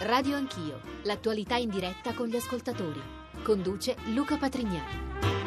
Radio Anch'io, l'attualità in diretta con gli ascoltatori. Conduce Luca Patrignani.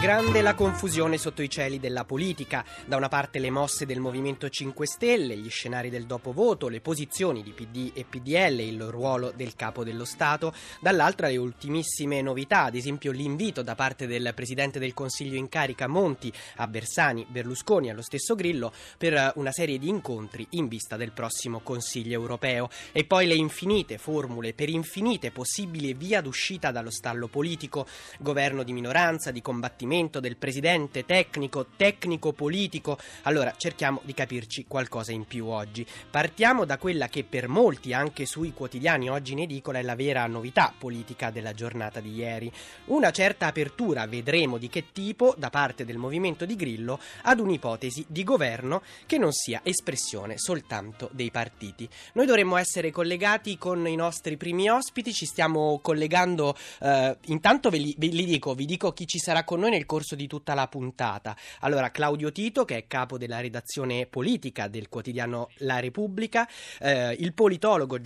Grande la confusione sotto i cieli della politica. Da una parte le mosse del Movimento 5 Stelle, gli scenari del dopovoto, le posizioni di PD e PDL, il ruolo del capo dello Stato. Dall'altra le ultimissime novità, ad esempio l'invito da parte del Presidente del Consiglio in carica Monti a Bersani, Berlusconi allo stesso Grillo per una serie di incontri in vista del prossimo Consiglio europeo. E poi le infinite formule per infinite possibili via d'uscita dallo stallo politico, governo di minoranza, di combattimento del presidente tecnico, tecnico politico. Allora cerchiamo di capirci qualcosa in più oggi. Partiamo da quella che per molti, anche sui quotidiani oggi in edicola, è la vera novità politica della giornata di ieri. Una certa apertura, vedremo di che tipo, da parte del movimento di Grillo ad un'ipotesi di governo che non sia espressione soltanto dei partiti. Noi dovremmo essere collegati con i nostri primi ospiti, ci stiamo collegando, eh, intanto ve li, ve li dico, vi dico chi ci sarà con noi nel corso di tutta la puntata. Allora, Claudio Tito, che è capo della redazione politica del quotidiano La Repubblica, eh, il politologo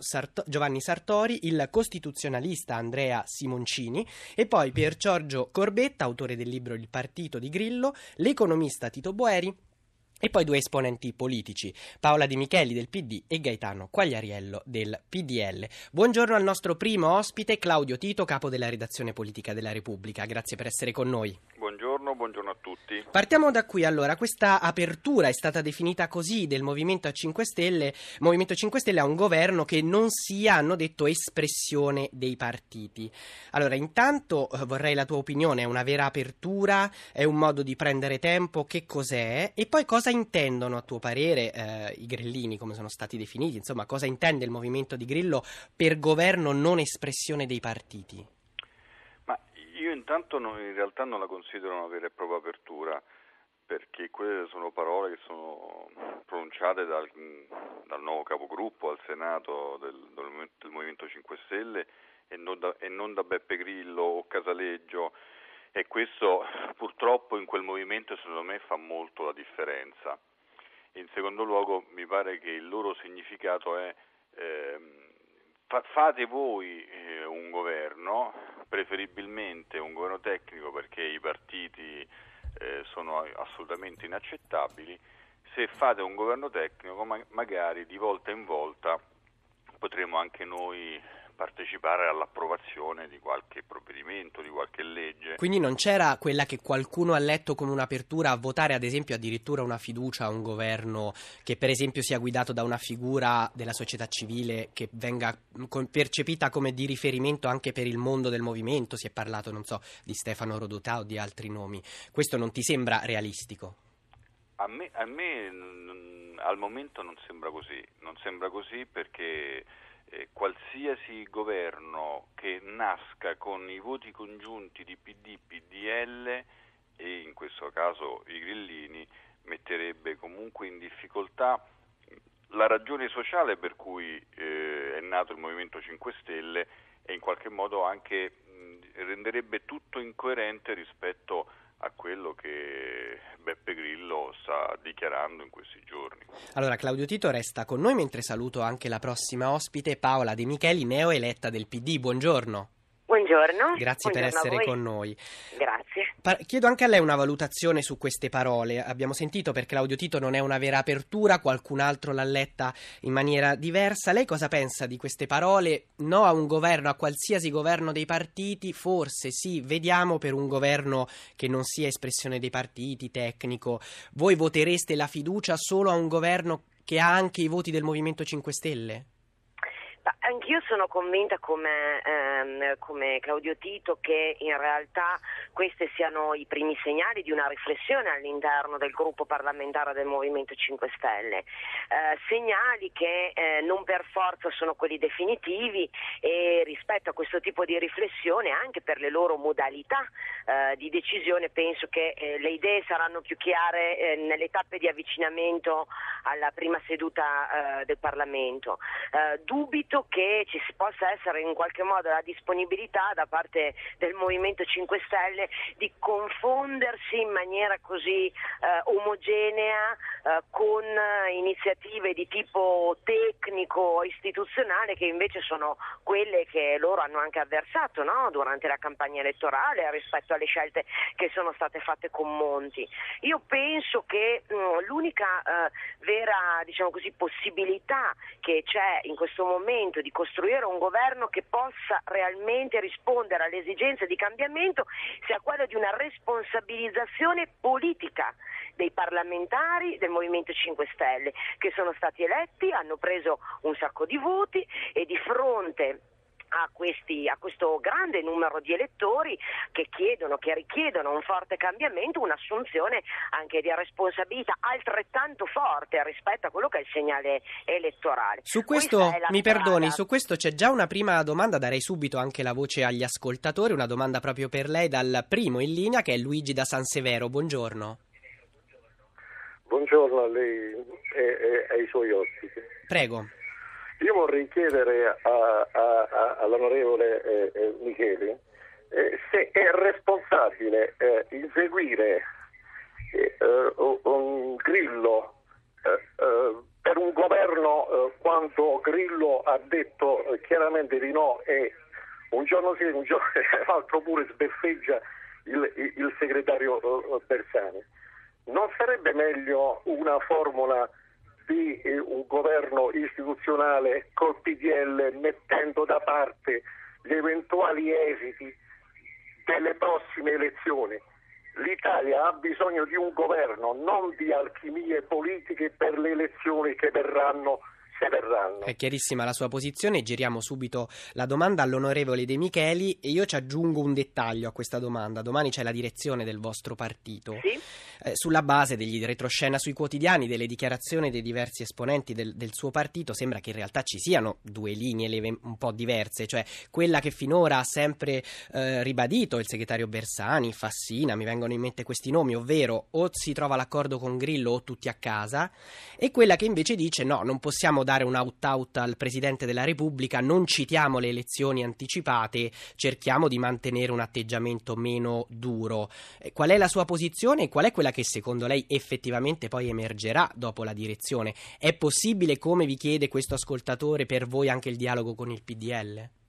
Sarto- Giovanni Sartori, il costituzionalista Andrea Simoncini e poi Pier Giorgio Corbetta, autore del libro Il partito di Grillo, l'economista Tito Boeri e poi due esponenti politici, Paola Di Micheli del PD e Gaetano Quagliariello del PDL. Buongiorno al nostro primo ospite, Claudio Tito, capo della redazione politica della Repubblica. Grazie per essere con noi. Buongiorno, buongiorno a tutti. Partiamo da qui allora, questa apertura è stata definita così del Movimento 5 Stelle, Movimento 5 Stelle ha un governo che non sia, hanno detto, espressione dei partiti. Allora, intanto eh, vorrei la tua opinione, è una vera apertura, è un modo di prendere tempo, che cos'è? E poi cosa intendono a tuo parere eh, i grillini, come sono stati definiti? Insomma, cosa intende il movimento di Grillo per governo non espressione dei partiti? Io intanto non, in realtà non la considero una vera e propria apertura perché quelle sono parole che sono pronunciate dal, dal nuovo capogruppo al Senato del, del, Movimento 5 Stelle e non, da, e non da Beppe Grillo o Casaleggio e questo purtroppo in quel movimento secondo me fa molto la differenza. In secondo luogo mi pare che il loro significato è eh, fa, fate voi eh, un governo, preferibilmente un governo tecnico perché i partiti eh, sono assolutamente inaccettabili, se fate un governo tecnico ma- magari di volta in volta potremo anche noi partecipare all'approvazione di qualche provvedimento, di qualche legge. Quindi non c'era quella che qualcuno ha letto come un'apertura a votare ad esempio addirittura una fiducia a un governo che per esempio sia guidato da una figura della società civile che venga percepita come di riferimento anche per il mondo del movimento, si è parlato non so di Stefano Rodotà o di altri nomi. Questo non ti sembra realistico? A me, a me n- al momento non sembra così, non sembra così perché eh, qualsiasi governo che nasca con i voti congiunti di PD, PDL e in questo caso i grillini metterebbe comunque in difficoltà la ragione sociale per cui eh, è nato il Movimento 5 Stelle e in qualche modo anche mh, renderebbe tutto incoerente rispetto a quello che Beppe Grillo sta dichiarando in questi giorni. Allora Claudio Tito resta con noi mentre saluto anche la prossima ospite Paola De Micheli, neoeletta del PD. Buongiorno. Buongiorno. Grazie Buongiorno per essere con noi. Grazie. Chiedo anche a lei una valutazione su queste parole. Abbiamo sentito per Claudio Tito non è una vera apertura, qualcun altro l'ha letta in maniera diversa. Lei cosa pensa di queste parole? No a un governo, a qualsiasi governo dei partiti? Forse sì, vediamo per un governo che non sia espressione dei partiti, tecnico. Voi votereste la fiducia solo a un governo che ha anche i voti del Movimento 5 Stelle? Anch'io sono convinta come, ehm, come, Claudio Tito che in realtà questi siano i primi segnali di una riflessione all'interno del gruppo parlamentare del Movimento 5 Stelle, eh, segnali che eh, non per forza sono quelli definitivi e rispetto a questo tipo di riflessione anche per le loro modalità eh, di decisione penso che eh, le idee saranno più chiare eh, nelle tappe di avvicinamento alla prima seduta eh, del Parlamento. dubito convinto che ci possa essere in qualche modo la disponibilità da parte del Movimento 5 Stelle di confondersi in maniera così eh, omogenea eh, con iniziative di tipo tecnico istituzionale che invece sono quelle che loro hanno anche avversato no? durante la campagna elettorale rispetto alle scelte che sono state fatte con Monti. Io penso che mh, mm, l'unica eh, vera diciamo così, possibilità che c'è in questo momento di costruire un governo che possa realmente rispondere alle esigenze di cambiamento sia quella di una responsabilizzazione politica dei parlamentari del Movimento 5 Stelle che sono stati eletti, hanno preso un sacco di voti e di fronte a, questi, a, questo grande numero di elettori che chiedono, che richiedono un forte cambiamento, un'assunzione anche di responsabilità altrettanto forte rispetto a quello che è il segnale elettorale. Su questo, mi strada. perdoni, su questo c'è già una prima domanda, darei subito anche la voce agli ascoltatori, una domanda proprio per lei dal primo in linea che è Luigi da San Severo, buongiorno. Buongiorno a lei e, e ai suoi ospiti. Prego. Io vorrei chiedere a, a, a, all'onorevole eh, eh, Micheli eh, se è responsabile eh, inseguire eh, eh, un Grillo per un governo quando Grillo ha detto chiaramente di no e un giorno sì, un giorno l'altro pure sbeffeggia il, il, il segretario Bersani. Non sarebbe meglio una formula di eh, un governo istituzionale col PDL mettendo da parte gli eventuali esiti delle prossime elezioni. L'Italia ha bisogno di un governo, non di alchimie politiche per le elezioni che verranno se verranno. È chiarissima la sua posizione, giriamo subito la domanda all'onorevole De Micheli e io ci aggiungo un dettaglio a questa domanda. Domani c'è la direzione del vostro partito. Sì? Eh, sulla base degli retroscena sui quotidiani, delle dichiarazioni dei diversi esponenti del, del, suo partito, sembra che in realtà ci siano due linee leve un po' diverse, cioè quella che finora ha sempre eh, ribadito il segretario Bersani, Fassina, mi vengono in mente questi nomi, ovvero o si trova l'accordo con Grillo o tutti a casa, e quella che invece dice no, non possiamo dare un out-out al Presidente della Repubblica, non citiamo le elezioni anticipate, cerchiamo di mantenere un atteggiamento meno duro. Eh, qual è la sua posizione e qual è quella che secondo lei effettivamente poi emergerà dopo la direzione. È possibile, come vi chiede questo ascoltatore, per voi anche il dialogo con il PDL?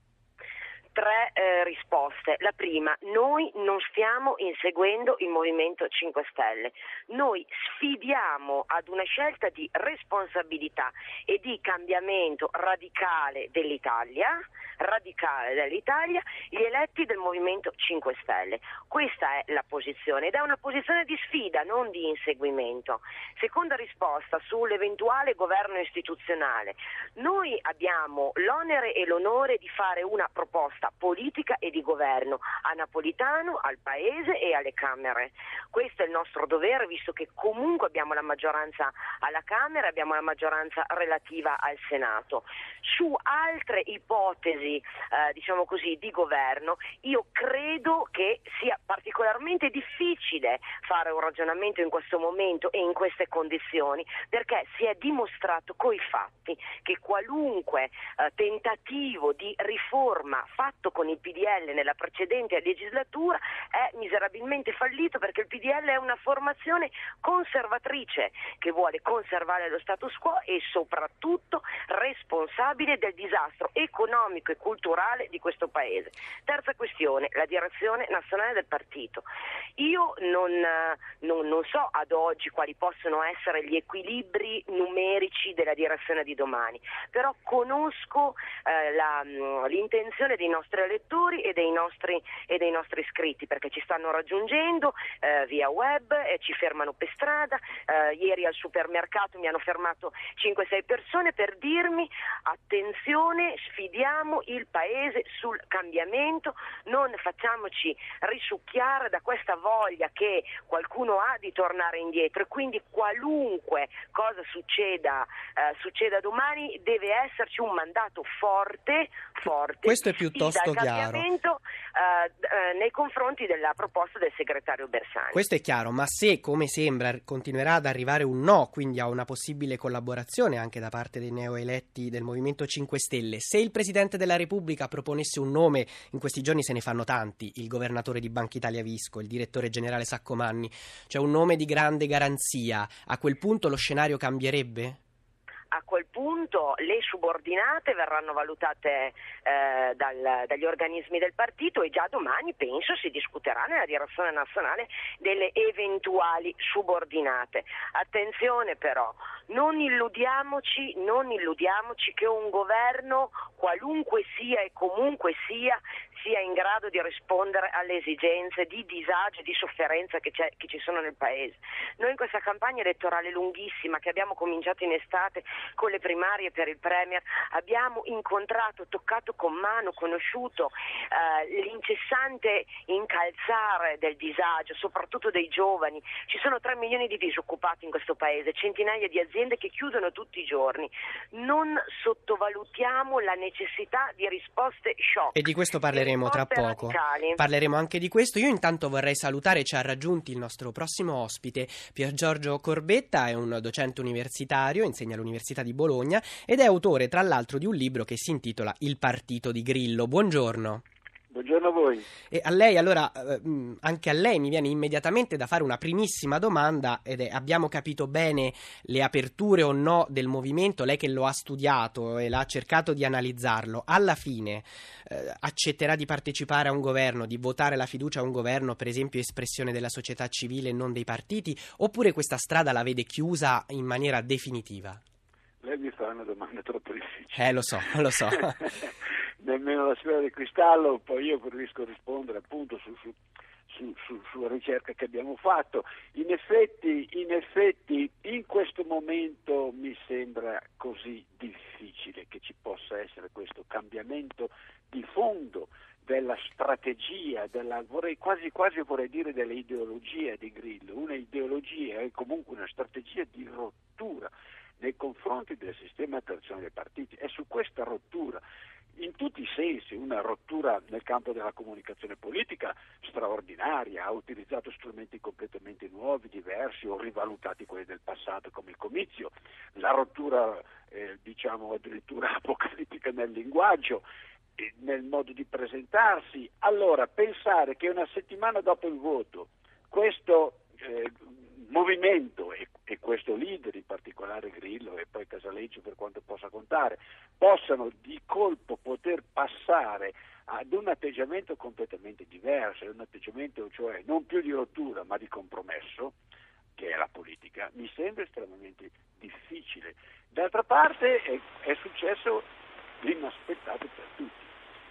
Tre eh, risposte. La prima, noi non stiamo inseguendo il Movimento 5 Stelle, noi sfidiamo ad una scelta di responsabilità e di cambiamento radicale dell'Italia, radicale dell'Italia, gli eletti del Movimento 5 Stelle. Questa è la posizione ed è una posizione di sfida, non di inseguimento. Seconda risposta sull'eventuale governo istituzionale. Noi abbiamo l'onere e l'onore di fare una proposta proposta politica e di governo a Napolitano, al Paese e alle Camere. Questo è il nostro dovere visto che comunque abbiamo la maggioranza alla Camera, abbiamo la maggioranza relativa al Senato. Su altre ipotesi eh, diciamo così, di governo io credo che sia particolarmente difficile fare un ragionamento in questo momento e in queste condizioni perché si è dimostrato coi fatti che qualunque eh, tentativo di riforma fatto fatto con il PDL nella precedente legislatura è miserabilmente fallito perché il PDL è una formazione conservatrice che vuole conservare lo status quo e soprattutto responsabile del disastro economico e culturale di questo Paese. Terza questione, la direzione nazionale del partito. Io non, non, non so ad oggi quali possono essere gli equilibri numerici della direzione di domani, però conosco eh, la, l'intenzione dei nostri nostri elettori e dei nostri, e dei nostri iscritti perché ci stanno raggiungendo eh, via web e ci fermano per strada. Eh, ieri al supermercato mi hanno fermato 5-6 persone per dirmi attenzione, sfidiamo il paese sul cambiamento, non facciamoci risucchiare da questa voglia che qualcuno ha di tornare indietro e quindi qualunque cosa succeda, eh, succeda domani deve esserci un mandato forte, forte. Questo è piuttosto piuttosto chiaro. Uh, nei confronti della proposta del segretario Bersani. Questo è chiaro, ma se, come sembra, continuerà ad arrivare un no, quindi a una possibile collaborazione anche da parte dei neoeletti del Movimento 5 Stelle, se il Presidente della Repubblica proponesse un nome, in questi giorni se ne fanno tanti, il governatore di Banca Italia Visco, il direttore generale Saccomanni, cioè un nome di grande garanzia, a quel punto lo scenario cambierebbe? A quel punto le subordinate verranno valutate eh, dal, dagli organismi del partito e già domani penso si discuterà nella direzione nazionale delle eventuali subordinate. Attenzione però, non illudiamoci, non illudiamoci che un governo, qualunque sia e comunque sia, sia in grado di rispondere alle esigenze di disagio e di sofferenza che, che, ci sono nel Paese. Noi in questa campagna elettorale lunghissima che abbiamo cominciato in estate con le primarie per il Premier abbiamo incontrato, toccato con mano, conosciuto eh, l'incessante incalzare del disagio, soprattutto dei giovani. Ci sono 3 milioni di disoccupati in questo Paese, centinaia di aziende che chiudono tutti i giorni. Non sottovalutiamo la necessità di risposte shock. E di questo parleremo tra poco. Radicali. Parleremo anche di questo. Io intanto vorrei salutare, ci ha raggiunti il nostro prossimo ospite, Pier Giorgio Corbetta, è un docente universitario, insegna all'Università di Bologna ed è autore tra l'altro di un libro che si intitola Il partito di Grillo. Buongiorno. Buongiorno a voi. E a lei, allora, eh, anche a lei mi viene immediatamente da fare una primissima domanda ed è, abbiamo capito bene le aperture o no del movimento, lei che lo ha studiato e l'ha cercato di analizzarlo, alla fine eh, accetterà di partecipare a un governo, di votare la fiducia a un governo, per esempio espressione della società civile e non dei partiti, oppure questa strada la vede chiusa in maniera definitiva? Lei mi fa una domanda troppo difficile. Eh, lo so, lo so. nemmeno la sfera di cristallo, poi io a rispondere appunto su, su, su, su, sulla ricerca che abbiamo fatto. In effetti, in effetti, in questo momento mi sembra così difficile che ci possa essere questo cambiamento di fondo della strategia, della, vorrei, quasi, quasi vorrei dire dell'ideologia di Grillo, una ideologia e comunque una strategia di rottura nei confronti del sistema tradizionale dei partiti. È su questa rottura in tutti i sensi, una rottura nel campo della comunicazione politica straordinaria, ha utilizzato strumenti completamente nuovi, diversi o rivalutati quelli del passato come il comizio, la rottura eh, diciamo addirittura apocalittica nel linguaggio, nel modo di presentarsi. Allora, pensare che una settimana dopo il voto questo eh, movimento e, e, questo leader, in particolare Grillo e poi Casaleggio per quanto possa contare, possano di colpo poter passare ad un atteggiamento completamente diverso, un atteggiamento cioè non più di rottura ma di compromesso, che è la politica, mi sembra estremamente difficile. D'altra parte è, è successo l'inaspettato per tutti,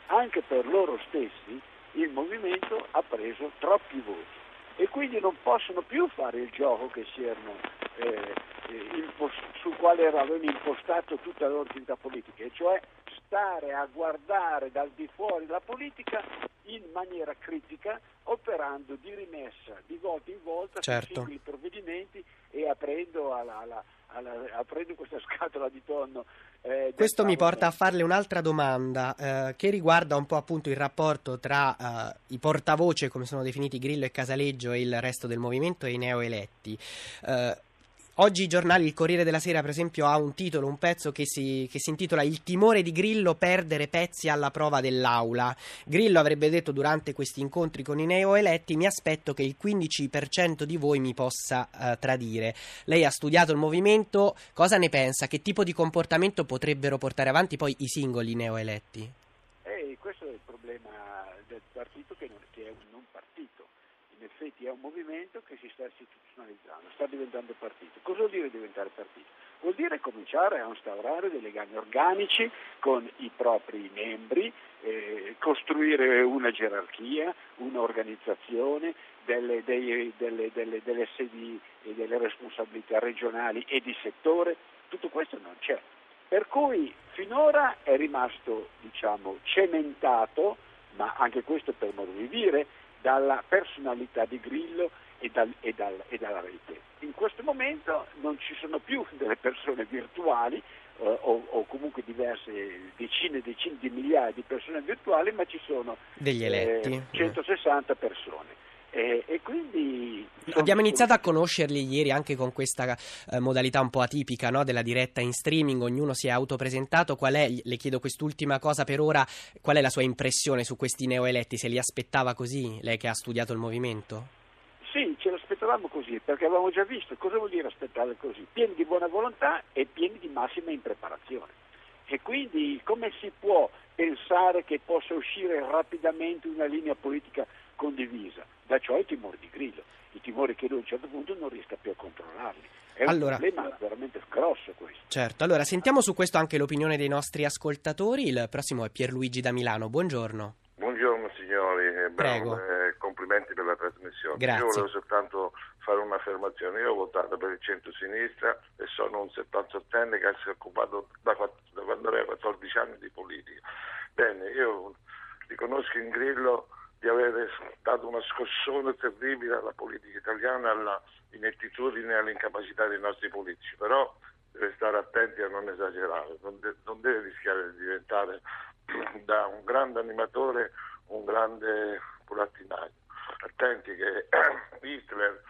anche per loro stessi il movimento ha preso troppi voti e quindi non possono più fare il gioco che si erano, eh, eh impost- sul quale avevano impostato tutta la loro attività politica, e cioè stare a guardare dal di fuori la politica in maniera critica, operando di rimessa di volta in volta certo. su singoli provvedimenti e aprendo alla, alla alla, aprendo questa scatola di tonno. Eh, Questo mi porta a farle un'altra domanda eh, che riguarda un po' appunto il rapporto tra eh, i portavoce, come sono definiti Grillo e Casaleggio, e il resto del movimento e i neoeletti. Eh, Oggi i giornali, il Corriere della Sera per esempio ha un titolo, un pezzo che si, che si, intitola Il timore di Grillo perdere pezzi alla prova dell'aula. Grillo avrebbe detto durante questi incontri con i neoeletti mi aspetto che il 15% di voi mi possa uh, tradire. Lei ha studiato il movimento, cosa ne pensa? Che tipo di comportamento potrebbero portare avanti poi i singoli neoeletti? Eh, questo è il problema del partito che, non, che è un. Effetti è un movimento che si sta istituzionalizzando, sta diventando partito. Cosa vuol dire diventare partito? Vuol dire cominciare a instaurare dei legami organici con i propri membri, eh, costruire una gerarchia, un'organizzazione, delle, dei, delle, delle, delle sedi e delle responsabilità regionali e di settore, tutto questo non c'è. Per cui finora è rimasto diciamo, cementato, ma anche questo per modo di dire, dalla personalità di Grillo e, dal, e, dal, e, dalla rete. In questo momento non ci sono più delle persone virtuali eh, o, o, comunque diverse decine e decine di migliaia di persone virtuali, ma ci sono. Eh, 160 persone. E, e, quindi abbiamo iniziato a conoscerli ieri anche con questa eh, modalità un po' atipica no? della diretta in streaming, ognuno si è autopresentato. Qual è, le chiedo quest'ultima cosa per ora, qual è la sua impressione su questi neoeletti? Se li aspettava così, lei che ha studiato il movimento? Sì, ce l'aspettavamo così, perché avevamo già visto cosa vuol dire aspettare così, pieni di buona volontà e pieni di massima impreparazione. E quindi come si può pensare che possa uscire rapidamente una linea politica condivisa? Da ciò i timori di Grillo, i timori che lui a un certo punto non riesca più a controllarli. È allora, un problema veramente grosso questo. Certo, allora sentiamo su questo anche l'opinione dei nostri ascoltatori. Il prossimo è Pierluigi da Milano. Buongiorno. Buongiorno signori, Prego. Eh, complimenti per la trasmissione. Grazie. Io volevo soltanto fare un'affermazione. Io ho votato per il centro-sinistra e sono un 78enne che si è occupato da, da quando aveva 14 anni di politica. Bene, io riconosco in Grillo di aver dato una scossone terribile alla politica italiana, alla inettitudine e all'incapacità dei nostri politici, però deve stare attenti a non esagerare, non, de- non deve rischiare di diventare da un grande animatore un grande burattinaio. Attenti che Hitler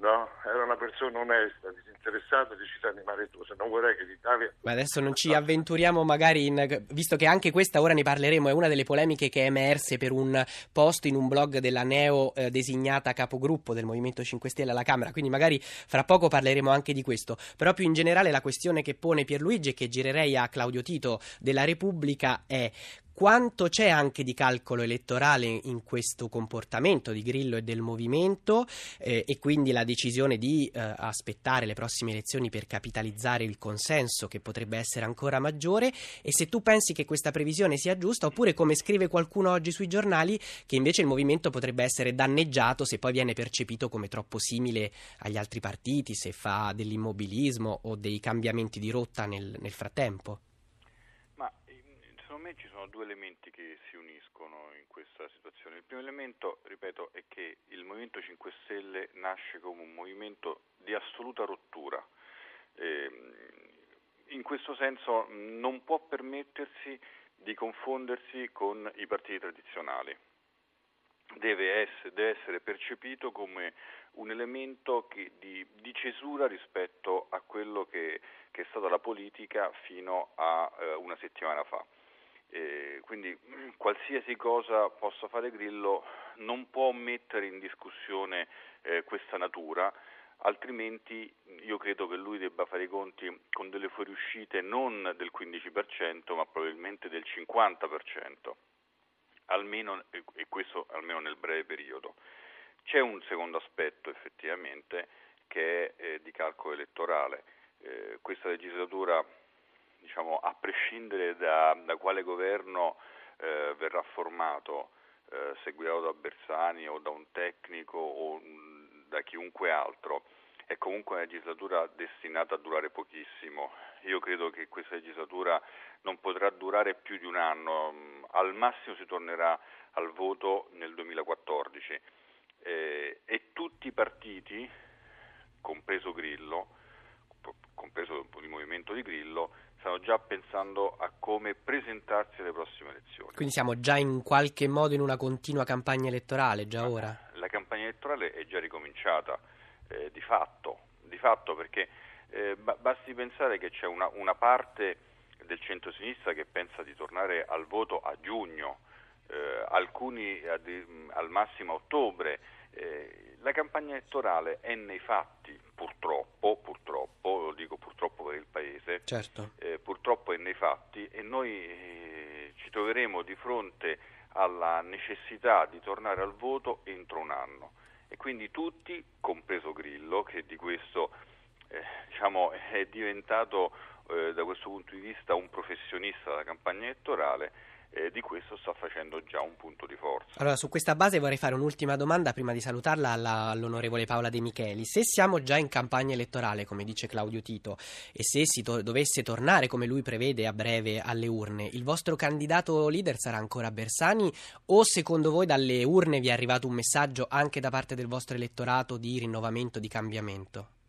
no? era una persona onesta, disinteressata, riuscita a animare tu, se non vorrei che l'Italia... Ma adesso non ci avventuriamo magari, in, visto che anche questa ora ne parleremo, è una delle polemiche che è emerse per un post in un blog della neo eh, designata capogruppo del Movimento 5 Stelle alla Camera, quindi magari fra poco parleremo anche di questo, però più in generale la questione che pone Pierluigi e che girerei a Claudio Tito della Repubblica è quanto c'è anche di calcolo elettorale in questo comportamento di Grillo e del movimento eh, e quindi la decisione di eh, aspettare le prossime elezioni per capitalizzare il consenso che potrebbe essere ancora maggiore e se tu pensi che questa previsione sia giusta oppure come scrive qualcuno oggi sui giornali che invece il movimento potrebbe essere danneggiato se poi viene percepito come troppo simile agli altri partiti, se fa dell'immobilismo o dei cambiamenti di rotta nel, nel frattempo me ci sono due elementi che si uniscono in questa situazione. Il primo elemento, ripeto, è che il Movimento 5 Stelle nasce come un movimento di assoluta rottura. Eh, in questo senso non può permettersi di confondersi con i partiti tradizionali. Deve essere, deve essere percepito come un elemento che, di, di, cesura rispetto a quello che, che, è stata la politica fino a eh, una settimana fa. Eh, quindi qualsiasi cosa possa fare Grillo non può mettere in discussione eh, questa natura, altrimenti io credo che lui debba fare i conti con delle fuoriuscite non del 15% ma probabilmente del 50%, almeno, e questo almeno nel breve periodo. C'è un secondo aspetto effettivamente che è eh, di calcolo elettorale. Eh, questa legislatura diciamo, a prescindere da, da quale governo eh, verrà formato, eh, se guidato da Bersani o da un tecnico o da chiunque altro, è comunque una legislatura destinata a durare pochissimo. Io credo che questa legislatura non potrà durare più di un anno, al massimo si tornerà al voto nel 2014 eh, e tutti i partiti, compreso Grillo, compreso il movimento di Grillo, stanno già pensando a come presentarsi alle prossime elezioni. Quindi siamo già in qualche modo in una continua campagna elettorale, già Ma ora? La campagna elettorale è già ricominciata, eh, di fatto, di fatto perché eh, basti pensare che c'è una, una parte del centro-sinistra che pensa di tornare al voto a giugno, eh, alcuni ad, al massimo a ottobre. Eh, la campagna elettorale è nei fatti, purtroppo, purtroppo, lo dico purtroppo per il Paese, certo. eh, purtroppo è nei fatti e noi eh, ci troveremo di fronte alla necessità di tornare al voto entro un anno. E quindi tutti, compreso Grillo, che di questo eh, diciamo, è diventato eh, da questo punto di vista un professionista della campagna elettorale eh, di questo sta facendo già un punto di forza. Allora, su questa base vorrei fare un'ultima domanda prima di salutarla alla, all'onorevole Paola De Micheli. Se siamo già in campagna elettorale, come dice Claudio Tito, e se si to- dovesse tornare, come lui prevede, a breve alle urne, il vostro candidato leader sarà ancora Bersani o secondo voi dalle urne vi è arrivato un messaggio anche da parte del vostro elettorato di rinnovamento, di cambiamento?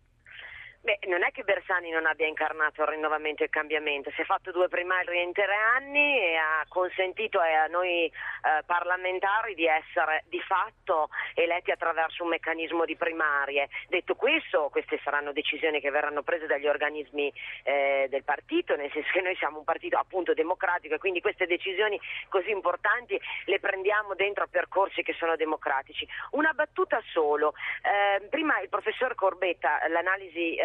Beh, non è che Bersani non abbia incarnato il rinnovamento e il cambiamento, si è fatto due primari in tre anni e ha consentito a noi eh, parlamentari di essere di fatto eletti attraverso un meccanismo di primarie. Detto questo, queste saranno decisioni che verranno prese dagli organismi eh, del partito, nel senso che noi siamo un partito appunto democratico e quindi queste decisioni così importanti le prendiamo dentro percorsi che sono democratici. Una battuta solo, eh, prima il professor Corbetta, l'analisi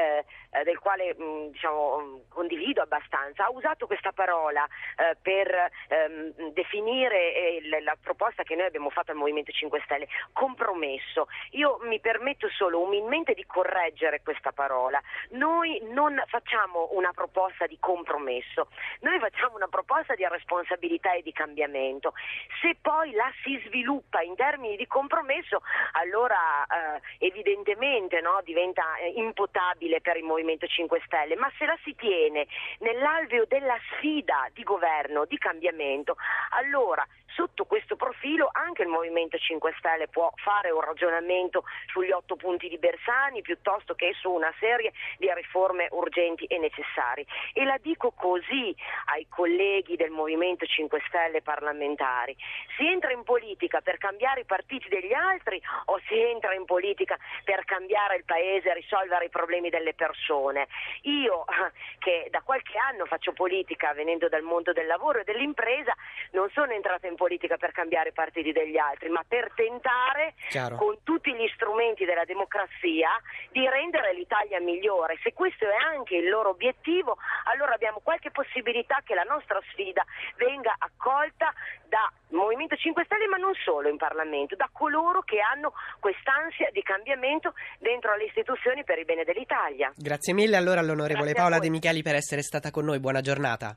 eh, del quale mh, mm, diciamo, mm, condivido abbastanza, ha usato questa parola eh, per ehm, definire eh, la proposta che noi abbiamo fatto al Movimento 5 Stelle, compromesso. Io mi permetto solo umilmente di correggere questa parola. Noi non facciamo una proposta di compromesso, noi facciamo una proposta di responsabilità e di cambiamento. Se poi la si sviluppa in termini di compromesso, allora eh, evidentemente no, diventa eh, impotabile utile per il Movimento 5 Stelle, ma se la si tiene nell'alveo della sfida di governo, di cambiamento, allora sotto questo profilo anche il Movimento 5 Stelle può fare un ragionamento sugli otto punti di Bersani piuttosto che su una serie di riforme urgenti e necessarie. E la dico così ai colleghi del Movimento 5 Stelle parlamentari. Si entra in politica per cambiare i partiti degli altri o si entra in politica per cambiare il paese e risolvere i problemi delle persone? Io che da qualche anno faccio politica venendo dal mondo del lavoro e dell'impresa non sono entrata in politica politica per cambiare i partiti degli altri, ma per tentare Chiaro. con tutti gli strumenti della democrazia di rendere l'Italia migliore. Se questo è anche il loro obiettivo, allora abbiamo qualche possibilità che la nostra sfida venga accolta da Movimento 5 Stelle, ma non solo in Parlamento, da coloro che hanno quest'ansia di cambiamento dentro le istituzioni per il bene dell'Italia. Grazie mille allora all'onorevole Paola De Micheli per essere stata con noi. Buona giornata.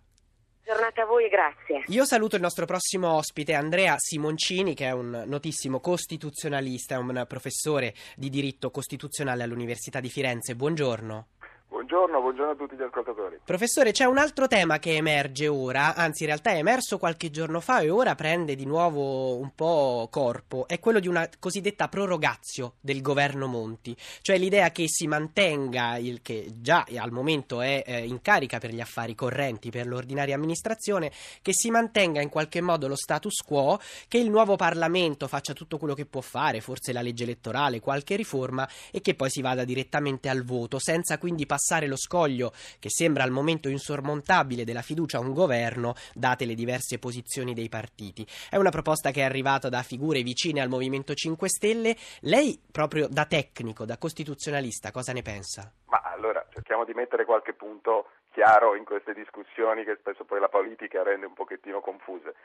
Giornata a voi e grazie. Io saluto il nostro prossimo ospite Andrea Simoncini che è un notissimo costituzionalista, è un professore di diritto costituzionale all'Università di Firenze. Buongiorno. Buongiorno, buongiorno a tutti gli ascoltatori. Professore, c'è un altro tema che emerge ora, anzi in realtà è emerso qualche giorno fa e ora prende di nuovo un po' corpo, è quello di una cosiddetta prorogazio del governo Monti, cioè l'idea che si mantenga il che già al momento è eh, in carica per gli affari correnti, per l'ordinaria amministrazione, che si mantenga in qualche modo lo status quo, che il nuovo Parlamento faccia tutto quello che può fare, forse la legge elettorale, qualche riforma e che poi si vada direttamente al voto, senza quindi passare passare lo scoglio che sembra al momento insormontabile della fiducia a un governo, date le diverse posizioni dei partiti. È una proposta che è arrivata da figure vicine al Movimento 5 Stelle. Lei, proprio da tecnico, da costituzionalista, cosa ne pensa? Ma allora cerchiamo di mettere qualche punto chiaro in queste discussioni che spesso poi la politica rende un pochettino confuse.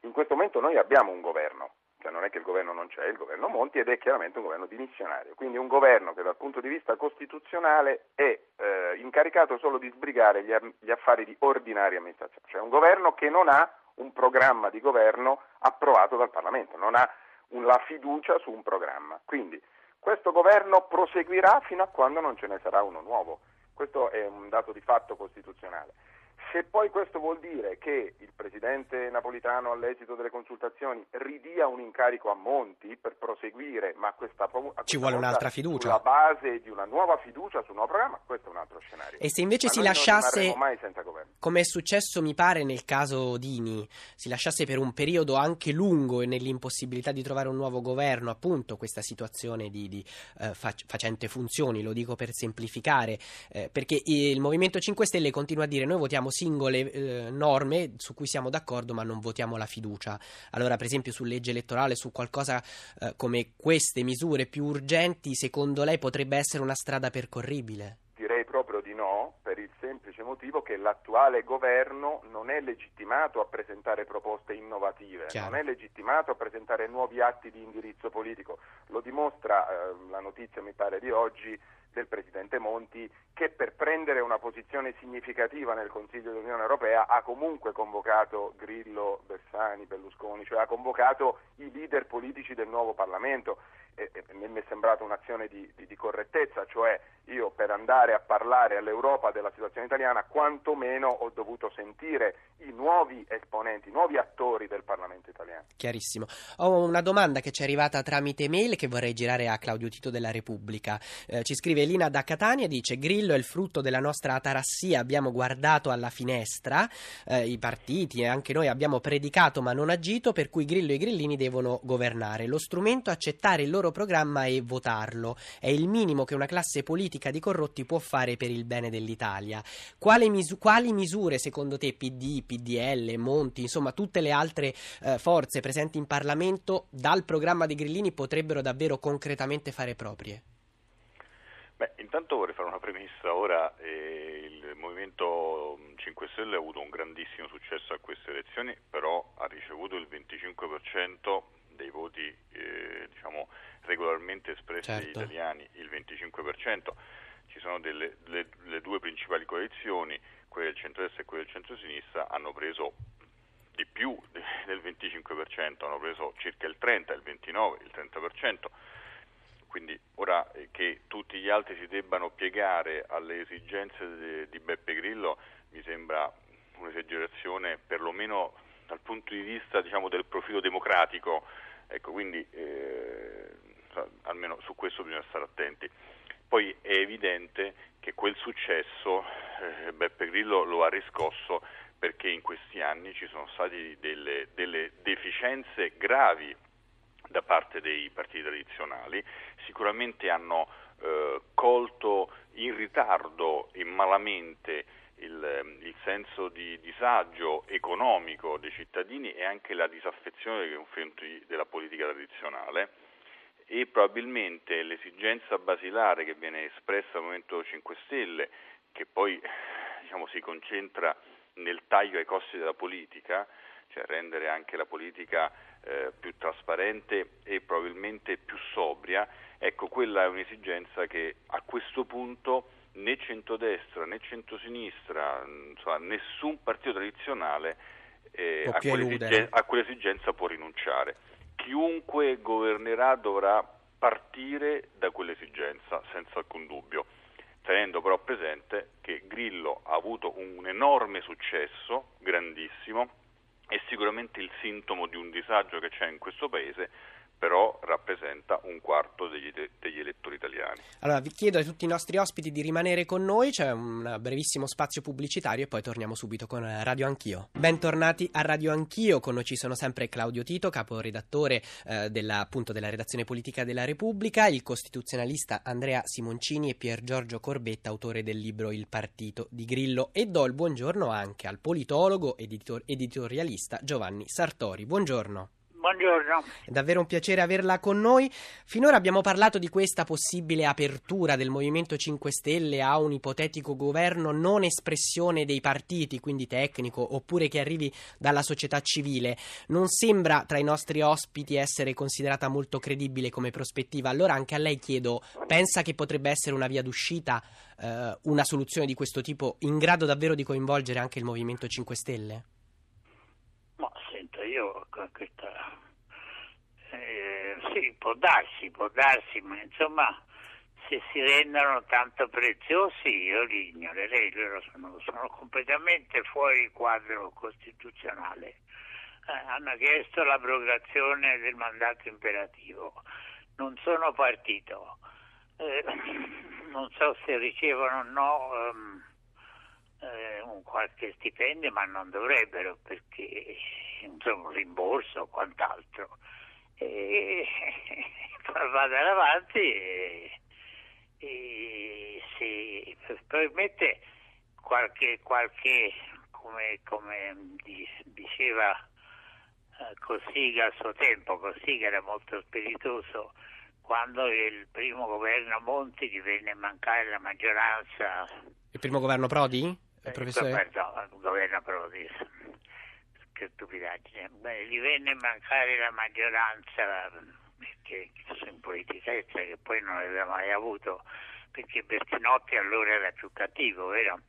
In questo momento noi abbiamo un governo, cioè non è che il governo non c'è, il governo Monti ed è chiaramente un governo dimissionario, quindi un governo che dal punto di vista costituzionale è eh, incaricato solo di sbrigare gli, gli affari di ordinaria amministrazione, cioè un governo che non ha un programma di governo approvato dal Parlamento, non ha la fiducia su un programma. Quindi questo governo proseguirà fino a quando non ce ne sarà uno nuovo. Questo è un dato di fatto costituzionale. Se poi questo vuol dire che il Presidente Napolitano all'esito delle consultazioni ridia un incarico a Monti per proseguire, ma questa, a questa ci vuole un'altra fiducia. Sulla base di una nuova fiducia su un nuovo programma, questo è un altro scenario. E se invece ma si lasciasse, come è successo mi pare nel caso Dini, si lasciasse per un periodo anche lungo e nell'impossibilità di trovare un nuovo governo, appunto questa situazione di, di eh, facente funzioni, lo dico per semplificare, eh, perché il Movimento 5 Stelle continua a dire noi votiamo singole eh, norme su cui siamo d'accordo ma non votiamo la fiducia. Allora, per esempio, su legge elettorale, su qualcosa eh, come queste misure più urgenti, secondo lei potrebbe essere una strada percorribile? Direi proprio di no no, per il semplice motivo che l'attuale governo non è legittimato a presentare proposte innovative, Chiaro. non è legittimato a presentare nuovi atti di indirizzo politico. Lo dimostra eh, la notizia, mi pare, di oggi del Presidente Monti che per prendere una posizione significativa nel Consiglio dell'Unione Europea ha comunque convocato Grillo, Bersani, Berlusconi, cioè ha convocato i leader politici del nuovo Parlamento e, e mi è sembrata un'azione di, di, di, correttezza, cioè io per andare a parlare all'Europa della situazione italiana quantomeno ho dovuto sentire i nuovi esponenti, i nuovi attori del Parlamento italiano. Chiarissimo. Ho una domanda che ci è arrivata tramite mail che vorrei girare a Claudio Tito della Repubblica. Eh, ci scrive Elina da Catania, dice Grillo è il frutto della nostra atarassia, abbiamo guardato alla finestra, eh, i partiti e anche noi abbiamo predicato ma non agito, per cui Grillo e i grillini devono governare. Lo strumento è accettare il loro programma e votarlo. È il minimo che una classe politica di corrotti può fare per il bene dell'Italia. Quali, misu- quali misure secondo te PD, PDL, Monti, insomma tutte le altre eh, forze presenti in Parlamento dal programma dei grillini potrebbero davvero concretamente fare proprie? Beh, intanto vorrei fare una premessa. Ora eh, il Movimento 5 Stelle ha avuto un grandissimo successo a queste elezioni, però ha ricevuto il 25% dei voti eh, diciamo, regolarmente espressi Certo. dagli italiani, il 25%. Ci sono delle, le, le due principali coalizioni, quelle del centro-destra e quelle del centro-sinistra, hanno preso di più de- del 25%, hanno preso circa il 30, il 29, il 30%. Quindi ora eh, che tutti gli altri si debbano piegare alle esigenze di Beppe Grillo mi sembra un'esagerazione perlomeno dal punto di vista diciamo, del profilo democratico, ecco, quindi eh, almeno su questo bisogna stare attenti. Poi è evidente che quel successo eh, Beppe Grillo lo ha riscosso perché in questi anni ci sono state delle, delle deficienze gravi da parte dei partiti tradizionali, sicuramente hanno eh, colto in ritardo e malamente il, il senso di disagio economico dei cittadini e anche la disaffezione nei confronti della politica tradizionale. E probabilmente l'esigenza basilare che viene espressa dal Movimento 5 Stelle, che poi diciamo, si concentra nel taglio ai costi della politica, cioè rendere anche la politica eh, più trasparente e probabilmente più sobria, ecco quella è un'esigenza che a questo punto né centrodestra né centrosinistra, insomma, nessun partito tradizionale eh, a, più quell'esigen- eludere. a quell'esigenza può rinunciare. Chiunque governerà dovrà partire da quell'esigenza, senza alcun dubbio, tenendo però presente che Grillo ha avuto un enorme successo, grandissimo, è sicuramente il sintomo di un disagio che c'è in questo paese, però rappresenta un quarto degli, degli elettori italiani. Allora vi chiedo a tutti i nostri ospiti di rimanere con noi, c'è un brevissimo spazio pubblicitario e poi torniamo subito con Radio Anch'io. Bentornati a Radio Anch'io, con noi ci sono sempre Claudio Tito, caporedattore eh, della, appunto, della redazione politica della Repubblica, il costituzionalista Andrea Simoncini e Pier Giorgio Corbetta, autore del libro Il partito di Grillo e do il buongiorno anche al politologo editor- editorialista Giovanni Sartori. Buongiorno. Buongiorno. È davvero un piacere averla con noi. Finora abbiamo parlato di questa possibile apertura del Movimento 5 Stelle a un ipotetico governo non espressione dei partiti, quindi tecnico, oppure che arrivi dalla società civile. Non sembra tra i nostri ospiti essere considerata molto credibile come prospettiva. Allora anche a lei chiedo, pensa che potrebbe essere una via d'uscita, eh, una soluzione di questo tipo in grado davvero di coinvolgere anche il Movimento 5 Stelle? Ma sento io con questa eh, sì, può darsi, può darsi, ma insomma se si rendono tanto preziosi io li ignorerei, loro sono, sono completamente fuori quadro costituzionale. Eh, hanno chiesto l'abrogazione del mandato imperativo, non sono partito, eh, non so se ricevono o no ehm, eh, un qualche stipendio, ma non dovrebbero perché insomma un rimborso o quant'altro. E vadano avanti e, e se probabilmente qualche, qualche come, come di- diceva eh, Cossiga a suo tempo, Cossiga era molto spiritoso, quando il primo governo Monti divenne mancare la maggioranza. Il primo governo Prodi? Eh, professore? Perdone, il governo Prodi. Che stupidaggine. Beh, divenne mancare la maggioranza che in politicezza che poi non aveva mai avuto perché Bertinotti allora era più cattivo, vero?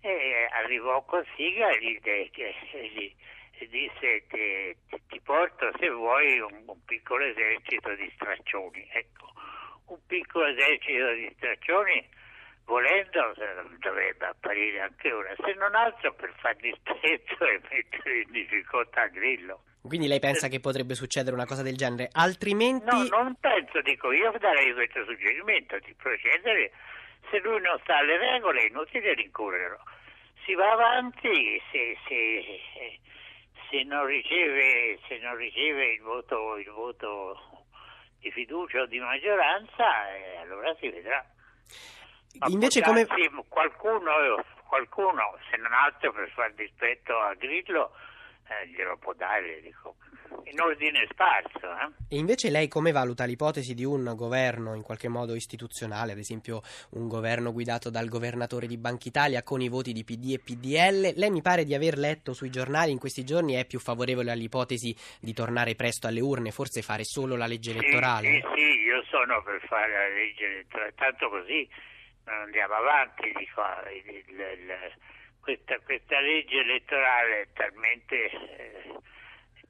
E arrivò Cossiga e gli, gli, gli disse che ti porto se vuoi un, un, piccolo esercito di straccioni. Ecco, un piccolo esercito di straccioni volendo dovrebbe apparire anche ora, se non altro per far dispetto e mettere in difficoltà Grillo. Quindi lei pensa che potrebbe succedere una cosa del genere, altrimenti... No, non penso, dico io darei questo suggerimento di procedere, se lui non sta alle regole è inutile rincorrerlo. Si va avanti se, se, se, non, riceve, se non riceve il voto, il voto di fiducia o di maggioranza, eh, allora si vedrà. Invece come... Qualcuno, qualcuno, se non altro per far dispetto a Grillo, eh, glielo può dare, dico, in ordine sparso. Eh? E invece lei come valuta l'ipotesi di un governo in qualche modo istituzionale, ad esempio un governo guidato dal governatore di Banca Italia con i voti di PD e PDL? Lei mi pare di aver letto sui giornali in questi giorni è più favorevole all'ipotesi di tornare presto alle urne, forse fare solo la legge elettorale? Sì, sì, sì io sono per fare la legge elettorale, tanto così non andiamo avanti, dico, il, il, questa, questa legge elettorale è talmente, eh,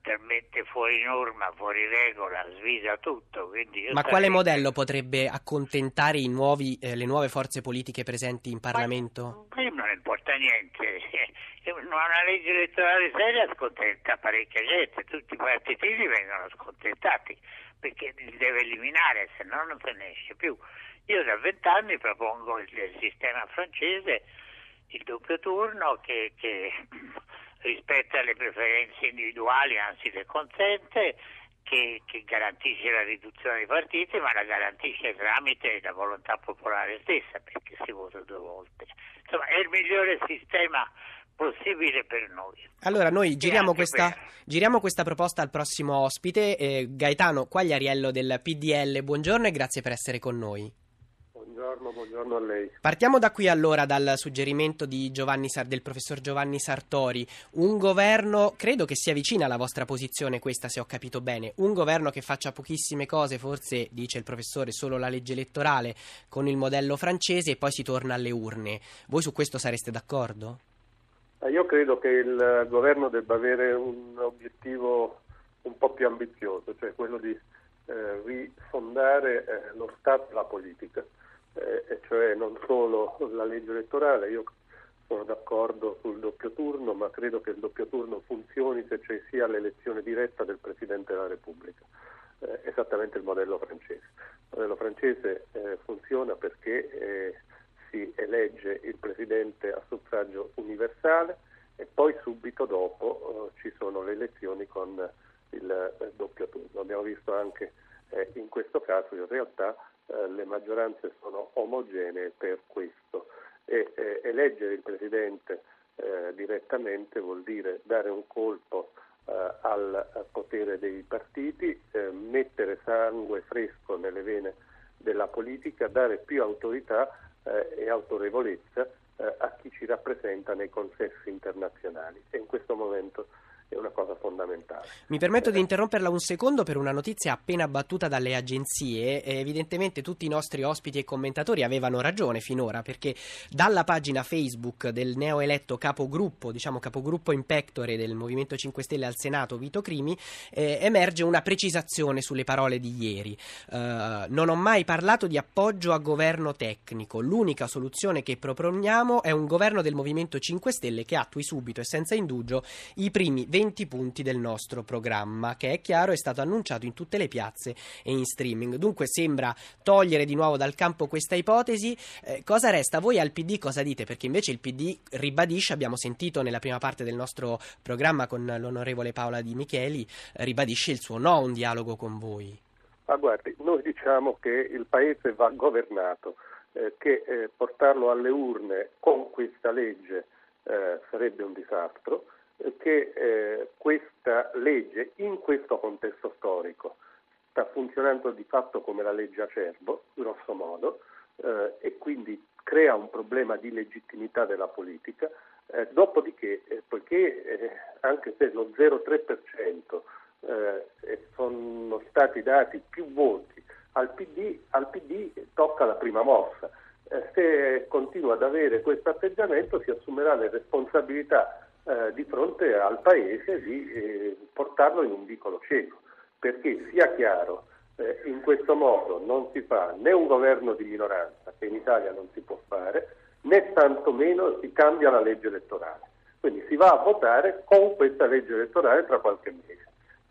talmente, fuori norma, fuori regola, svisa tutto. Ma quale modello potrebbe accontentare nuovi, eh, le nuove forze politiche presenti in Parlamento? Ma, non importa niente. Una legge elettorale seria scontenta parecchia gente, tutti i partitini vengono scontentati perché li deve eliminare, se no non se ne esce più. Io da vent'anni propongo il, il sistema francese il doppio turno che, che rispetta le preferenze individuali, anzi le consente, che, che, garantisce la riduzione dei partiti, ma la garantisce tramite la volontà popolare stessa, perché si vota due volte. Insomma, è il migliore sistema possibile per noi. Allora, noi giriamo questa, giriamo questa, proposta al prossimo ospite, eh, Gaetano Quagliariello del PDL. Buongiorno e grazie per essere con noi. Buongiorno, buongiorno a lei. Partiamo da qui allora dal suggerimento Giovanni, del professor Giovanni Sartori. Un governo, credo che sia vicina alla vostra posizione questa se ho capito bene, un governo che faccia pochissime cose, forse dice il professore solo la legge elettorale con il modello francese e poi si torna alle urne. Voi su questo sareste d'accordo? Eh, io credo che il governo debba avere un obiettivo un po' più ambizioso, cioè quello di eh, rifondare eh, lo Stato e la politica eh, cioè non solo la legge elettorale, io sono d'accordo sul doppio turno, ma credo che il doppio turno funzioni se ci sia l'elezione diretta del Presidente della Repubblica, eh, esattamente il modello francese. Il modello francese eh, funziona perché eh, si elegge il Presidente a suffragio universale e poi subito dopo eh, ci sono le elezioni con il eh, doppio turno. Abbiamo visto anche in questo caso in realtà eh, le maggioranze sono omogenee per questo. E eh, eleggere il Presidente eh, direttamente vuol dire dare un colpo eh, al, potere dei partiti, eh, mettere sangue fresco nelle vene della politica, dare più autorità e autorevolezza a chi ci rappresenta nei consessi internazionali. E in questo momento è una cosa fondamentale. Mi permetto di interromperla un secondo per una notizia appena battuta dalle agenzie. evidentemente tutti i nostri ospiti e commentatori avevano ragione finora perché dalla pagina Facebook del neoeletto capogruppo, diciamo capogruppo in pectore del Movimento 5 Stelle al Senato, Vito Crimi, eh, emerge una precisazione sulle parole di ieri. Uh, non ho mai parlato di appoggio a governo tecnico. L'unica soluzione che proponiamo è un governo del Movimento 5 Stelle che attui subito e senza indugio i primi 20 punti del nostro programma, che è chiaro è stato annunciato in tutte le piazze e in streaming. Dunque sembra togliere di nuovo dal campo questa ipotesi. Eh, cosa resta? Voi al PD cosa dite? Perché invece il PD ribadisce, abbiamo sentito nella prima parte del nostro programma con l'onorevole Paola Di Micheli, ribadisce il suo no a un dialogo con voi. Ma guardi, noi diciamo che il Paese va governato, eh, che eh, portarlo alle urne con questa legge eh, sarebbe un disastro che eh, questa legge in questo contesto storico sta funzionando di fatto come la legge Acerbo, grosso modo, eh, e quindi crea un problema di legittimità della politica. Eh, dopodiché, eh, poiché eh, anche se lo 0,3% eh, sono stati dati più voti al PD, al PD tocca la prima mossa. Se continua ad avere questo atteggiamento si assumerà le responsabilità di fronte al Paese di portarlo in un vicolo cieco, perché sia chiaro eh, in questo modo non si fa né un governo di minoranza, che in Italia non si può fare, né tantomeno si cambia la legge elettorale. Quindi si va a votare con questa legge elettorale tra qualche mese.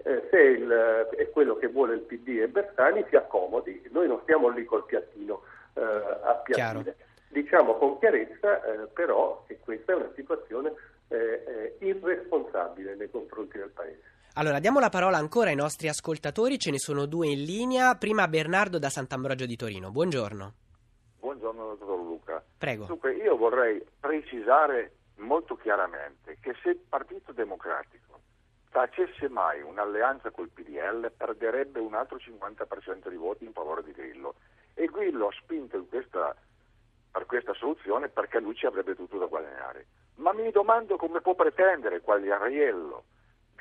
Eh, se il, è quello che vuole il PD e Bersani si accomodi, noi non stiamo lì col piattino eh, a piattire. Diciamo con chiarezza eh, però che questa è una situazione eh, irresponsabile nei confronti del Paese. Allora, diamo la parola ancora ai nostri ascoltatori, ce ne sono due in linea. Prima Bernardo da Sant'Ambrogio di Torino. Buongiorno. Buongiorno, dottor Luca. Prego. Dunque, io vorrei precisare molto chiaramente che se il Partito Democratico facesse mai un'alleanza col PDL perderebbe un altro 50% di voti in favore di Grillo. E Grillo ha spinto questa, per questa soluzione perché lui ci avrebbe tutto da guadagnare. Ma mi domando come può pretendere Quagliariello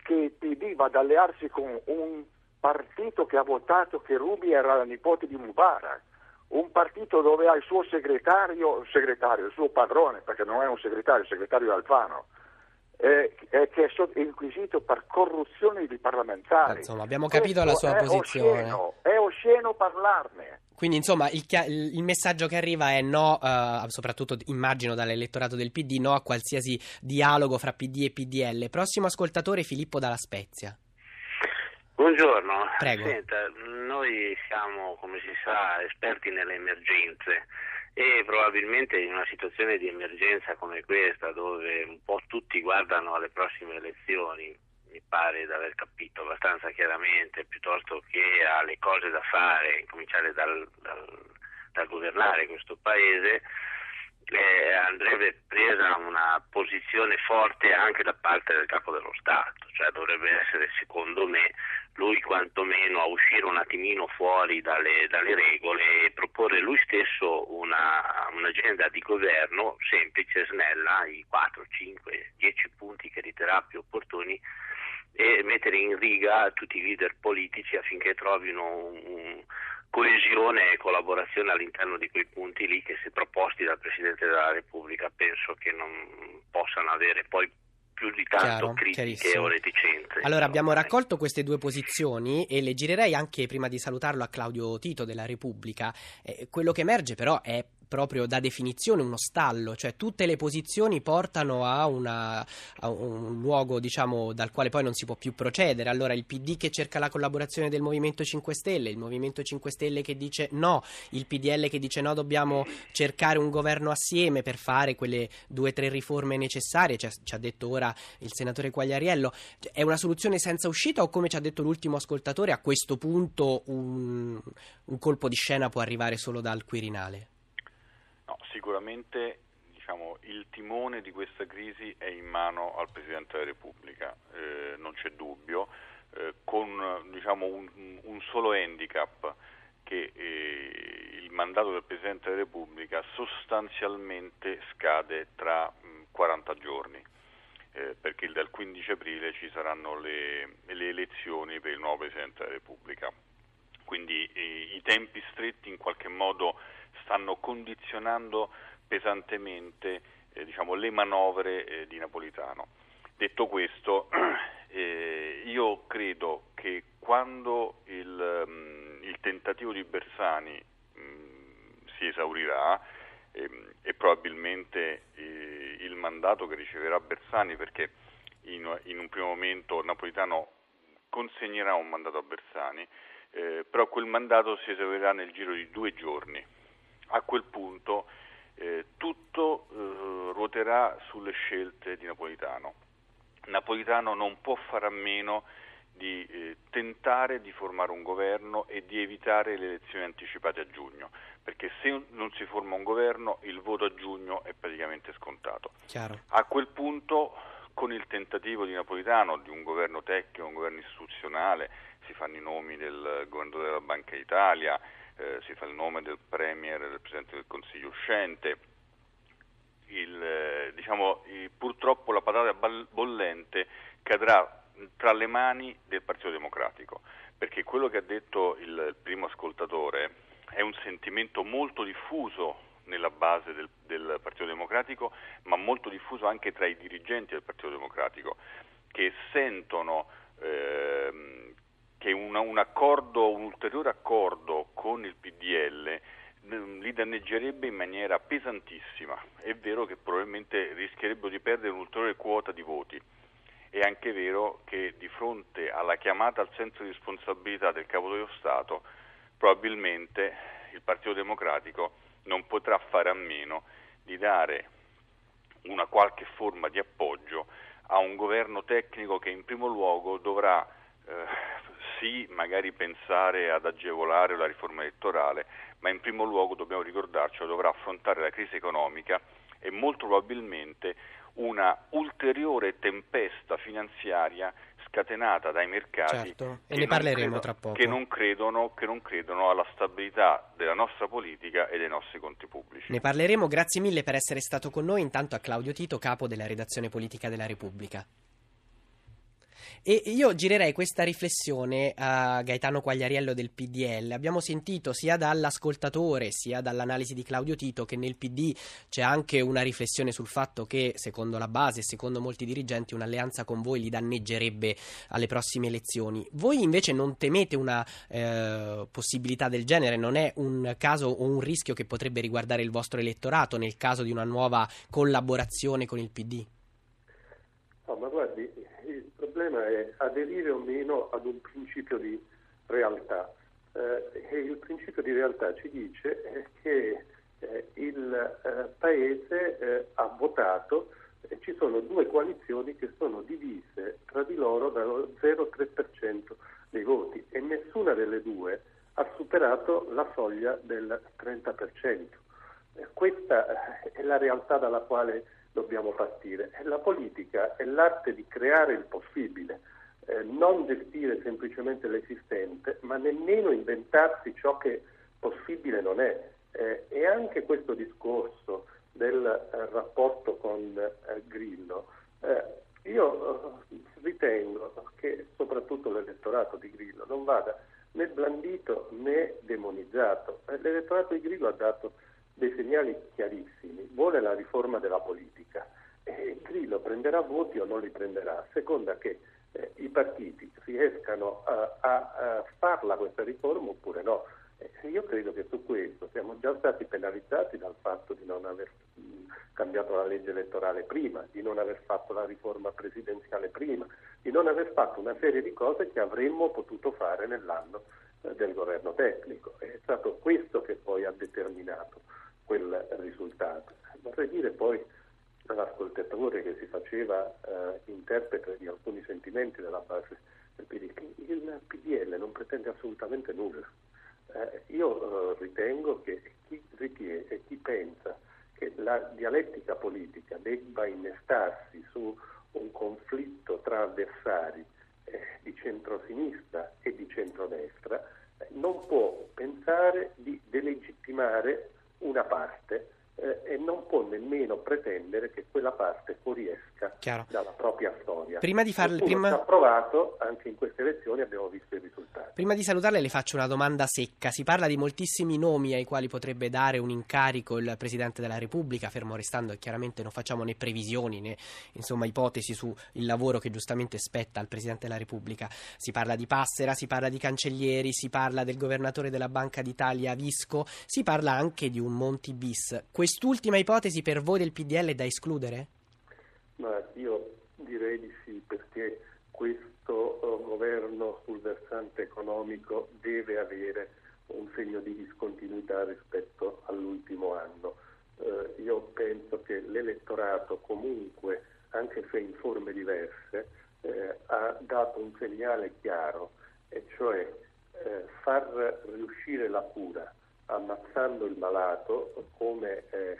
che il PD vada ad allearsi con un partito che ha votato che Rubi era la nipote di Mubarak, un partito dove ha il suo segretario, segretario, il suo padrone, perché non è un segretario, il segretario Alfano, eh, eh, che è inquisito per corruzione di parlamentari. Insomma, abbiamo capito Questo la sua è posizione. Osceno, è osceno parlarne. Quindi, insomma, il, il, messaggio che arriva è no, uh, soprattutto immagino dall'elettorato del PD, no a qualsiasi dialogo fra PD e PDL. Prossimo ascoltatore, Filippo Dalla Spezia. Buongiorno. Prego. Senta, noi siamo, come si sa, esperti nelle emergenze e probabilmente in una situazione di emergenza come questa, dove un po' tutti guardano alle prossime elezioni, mi pare di aver capito abbastanza chiaramente, piuttosto che alle cose da fare, cominciare dal, dal, dal governare questo paese, eh, andrebbe presa una posizione forte anche da parte del capo dello Stato, cioè dovrebbe essere secondo me lui quantomeno a uscire un attimino fuori dalle, dalle regole e proporre lui stesso una, un'agenda di governo semplice, snella, i 4, 5, 10 punti che riterrà più opportuni e mettere in riga tutti i leader politici affinché trovino un, coesione e collaborazione all'interno di quei punti lì che se proposti dal Presidente della Repubblica penso che non possano avere poi più di tanto Chiaro, critiche o reticenze. Allora abbiamo raccolto queste due posizioni e le girerei anche prima di salutarlo a Claudio Tito della Repubblica. Eh, quello che emerge però è proprio da definizione uno stallo, cioè tutte le posizioni portano a, una, a, un luogo diciamo, dal quale poi non si può più procedere. Allora il PD che cerca la collaborazione del Movimento 5 Stelle, il Movimento 5 Stelle che dice no, il PDL che dice no, dobbiamo cercare un governo assieme per fare quelle due o tre riforme necessarie, cioè, ci ha detto ora il senatore Quagliariello. È una soluzione senza uscita o come ci ha detto l'ultimo ascoltatore, a questo punto un, un colpo di scena può arrivare solo dal Quirinale? No, sicuramente diciamo, il timone di questa crisi è in mano al Presidente della Repubblica, eh, non c'è dubbio, eh, con diciamo, un, un, solo handicap che eh, il mandato del Presidente della Repubblica sostanzialmente scade tra mh, 40 giorni. Eh, perché dal 15 aprile ci saranno le, le, elezioni per il nuovo Presidente della Repubblica. Quindi eh, i tempi stretti in qualche modo stanno condizionando pesantemente eh, diciamo, le manovre eh, di Napolitano. Detto questo, eh, io credo che quando il, um, il tentativo di Bersani um, si esaurirà ehm, e probabilmente eh, il mandato che riceverà Bersani, perché in, in un primo momento Napolitano consegnerà un mandato a Bersani, eh, però quel mandato si esaurirà nel giro di due giorni a quel punto eh, tutto eh, ruoterà sulle scelte di Napolitano. Napolitano non può fare a meno di eh, tentare di formare un governo e di evitare le elezioni anticipate a giugno, perché se non si forma un governo il voto a giugno è praticamente scontato. Chiaro. A quel punto con il tentativo di Napolitano di un governo tecnico, un governo istituzionale, si fanno i nomi del governatore della Banca d'Italia, eh, si fa il nome del Premier del Presidente del Consiglio uscente. Il, eh, diciamo, purtroppo la patata bollente cadrà tra le mani del Partito Democratico, perché quello che ha detto il, il primo ascoltatore è un sentimento molto diffuso nella base del, del, Partito Democratico, ma molto diffuso anche tra i dirigenti del Partito Democratico, che sentono che una, un, accordo, un ulteriore accordo con il PDL mm, li danneggerebbe in maniera pesantissima. È vero che probabilmente rischierebbero di perdere un'ulteriore quota di voti. È anche vero che di fronte alla chiamata al senso di responsabilità del Capo dello Stato, probabilmente il Partito Democratico non potrà fare a meno di dare una qualche forma di appoggio a un governo tecnico che in primo luogo dovrà eh, sì magari pensare ad agevolare la riforma elettorale, ma in primo luogo dobbiamo ricordarci dovrà affrontare la crisi economica e molto probabilmente una ulteriore tempesta finanziaria scatenata dai mercati certo. e ne parleremo credo, tra poco che non, credono, che non credono alla stabilità della nostra politica e dei nostri conti pubblici. Ne parleremo, grazie mille per essere stato con noi, intanto a Claudio Tito, capo della redazione politica della Repubblica. E io girerei questa riflessione a Gaetano Quagliariello del PDL. Abbiamo sentito sia dall'ascoltatore sia dall'analisi di Claudio Tito che nel PD c'è anche una riflessione sul fatto che, secondo la base e secondo molti dirigenti, un'alleanza con voi li danneggerebbe alle prossime elezioni. Voi invece non temete una eh, possibilità del genere? Non è un caso o un rischio che potrebbe riguardare il vostro elettorato nel caso di una nuova collaborazione con il PD? No, ma guardi, è aderire o meno ad un principio di realtà. Eh, e il principio di realtà ci dice eh, che eh, il eh, Paese eh, ha votato e ci sono due coalizioni che sono divise tra di loro dallo 0,3% dei voti e nessuna delle due ha superato la soglia del 30%. questa è la realtà dalla quale dobbiamo partire. La politica è l'arte di creare il possibile, eh, non gestire semplicemente l'esistente, ma nemmeno inventarsi ciò che possibile non è. Eh, e anche questo discorso del eh, rapporto con eh, Grillo, eh, io eh, ritengo che soprattutto l'elettorato di Grillo non vada né blandito né demonizzato. L'elettorato di Grillo ha dato dei segnali chiarissimi. Vuole la riforma della politica. E Grillo prenderà voti o non li prenderà, a seconda che eh, i partiti riescano a, a, a, farla questa riforma oppure no. Io credo che su questo siamo già stati penalizzati dal fatto di non aver mh, cambiato la legge elettorale prima, di non aver fatto la riforma presidenziale prima, di non aver fatto una serie di cose che avremmo potuto fare nell'anno eh, del governo tecnico. È stato questo che poi ha determinato quel risultato. Vorrei dire poi all'ascoltatore che si faceva eh, interprete di alcuni sentimenti della base del PD che il PDL non pretende assolutamente nulla. Eh, io eh, ritengo che chi ritiene e chi pensa che la dialettica politica debba innestarsi su un conflitto tra avversari eh, di centrosinistra e di centrodestra eh, non può pensare di delegittimare una parte eh, e non può nemmeno pretendere che quella parte fuoriesca Chiaro. dalla propria storia. Prima di farle, prima... ha provato, anche in queste elezioni abbiamo visto i risultati. Prima di salutarle le faccio una domanda secca. Si parla di moltissimi nomi ai quali potrebbe dare un incarico il Presidente della Repubblica, fermo restando che chiaramente non facciamo né previsioni né insomma, ipotesi sul lavoro che giustamente spetta al Presidente della Repubblica. Si parla di Passera, si parla di Cancellieri, si parla del Governatore della Banca d'Italia Visco, si parla anche di un Monti bis. Quest'ultima ipotesi per voi del PDL è da escludere? Ma io direi di sì, perché questo uh, governo sul versante economico deve avere un segno di discontinuità rispetto all'ultimo anno. Uh, io penso che l'elettorato comunque, anche se in forme diverse, eh, ha dato un segnale chiaro, e cioè eh, far riuscire la cura ammazzando il malato come eh,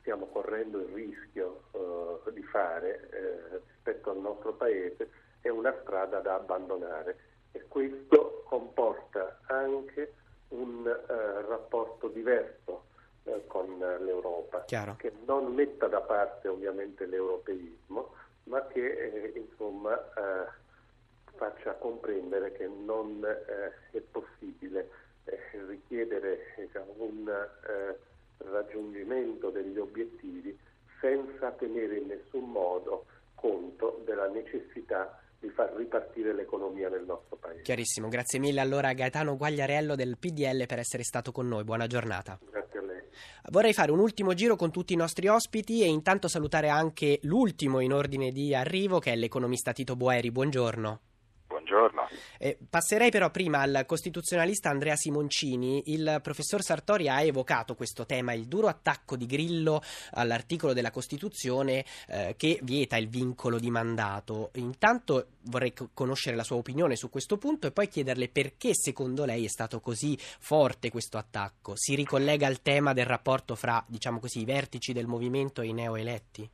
stiamo correndo il rischio uh, di fare eh, rispetto al nostro Paese è una strada da abbandonare e questo comporta anche un eh, rapporto diverso eh, con l'Europa, Chiaro. che non metta da parte ovviamente l'europeismo, ma che eh, insomma eh, faccia comprendere che non eh, è possibile eh, richiedere diciamo, un eh, raggiungimento degli obiettivi senza tenere in nessun modo conto della necessità di far ripartire l'economia nel nostro paese. Chiarissimo, grazie mille allora a Gaetano Guagliarello del PDL per essere stato con noi, buona giornata. Grazie a lei. Vorrei fare un ultimo giro con tutti i nostri ospiti e intanto salutare anche l'ultimo in ordine di arrivo che è l'economista Tito Boeri, buongiorno. Buongiorno. Eh, passerei però prima al costituzionalista Andrea Simoncini. Il professor Sartori ha evocato questo tema, il duro attacco di Grillo all'articolo della Costituzione eh, che vieta il vincolo di mandato. Intanto vorrei co- conoscere la sua opinione su questo punto e poi chiederle perché secondo lei è stato così forte questo attacco. Si ricollega al tema del rapporto fra, diciamo così, i vertici del movimento e i neoeletti?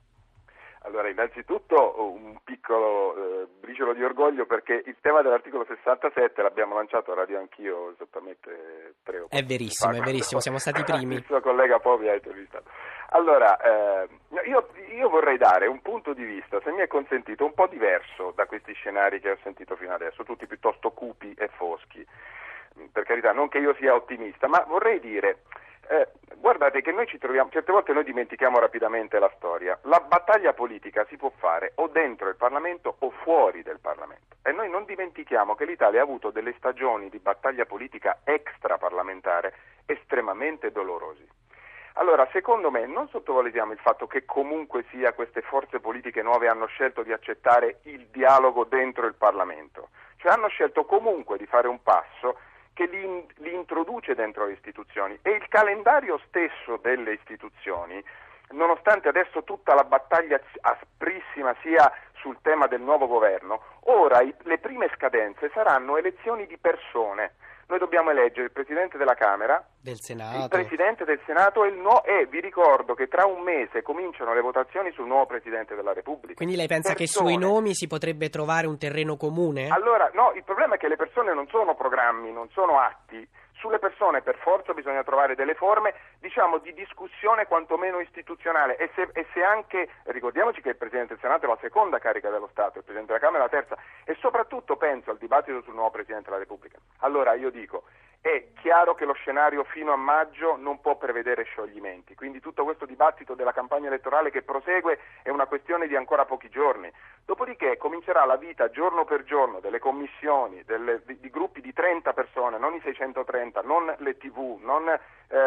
Allora, innanzitutto un piccolo eh, briciolo di orgoglio perché il tema dell'articolo 67 l'abbiamo lanciato a Radio Anch'io esattamente tre o quattro È verissimo, fa, è verissimo, siamo stati i primi. Il suo collega Povi ha intervistato. Allora, eh, io, io vorrei dare un punto di vista, se mi è consentito, un po' diverso da questi scenari che ho sentito fino adesso, tutti piuttosto cupi e foschi. Per carità, non che io sia ottimista, ma vorrei dire eh, guardate che noi ci troviamo, certe volte noi dimentichiamo rapidamente la storia. La battaglia politica si può fare o dentro il Parlamento o fuori del Parlamento. E noi non dimentichiamo che l'Italia ha avuto delle stagioni di battaglia politica extraparlamentare estremamente dolorosi. Allora, secondo me, non sottovalutiamo il fatto che comunque sia queste forze politiche nuove hanno scelto di accettare il dialogo dentro il Parlamento, cioè hanno scelto comunque di fare un passo che li, li, introduce dentro le istituzioni e il calendario stesso delle istituzioni, nonostante adesso tutta la battaglia asprissima sia sul tema del nuovo governo, ora le prime scadenze saranno elezioni di persone. Noi dobbiamo eleggere il Presidente della Camera, del Senato. il Presidente del Senato e, il no, e vi ricordo che tra un mese cominciano le votazioni sul nuovo Presidente della Repubblica. Quindi lei pensa persone. che sui nomi si potrebbe trovare un terreno comune? Allora, no, il problema è che le persone non sono programmi, non sono atti. Sulle persone per forza bisogna trovare delle forme, diciamo, di discussione quantomeno istituzionale e se, e se, anche, ricordiamoci che il Presidente del Senato è la seconda carica dello Stato, il Presidente della Camera è la terza e soprattutto penso al dibattito sul nuovo Presidente della Repubblica. Allora io dico, è chiaro che lo scenario fino a maggio non può prevedere scioglimenti, quindi tutto questo dibattito della campagna elettorale che prosegue è una questione di ancora pochi giorni. Dopodiché comincerà la vita giorno per giorno delle commissioni, delle, di, di, gruppi di 30 persone, non i 630, non le tv, non eh,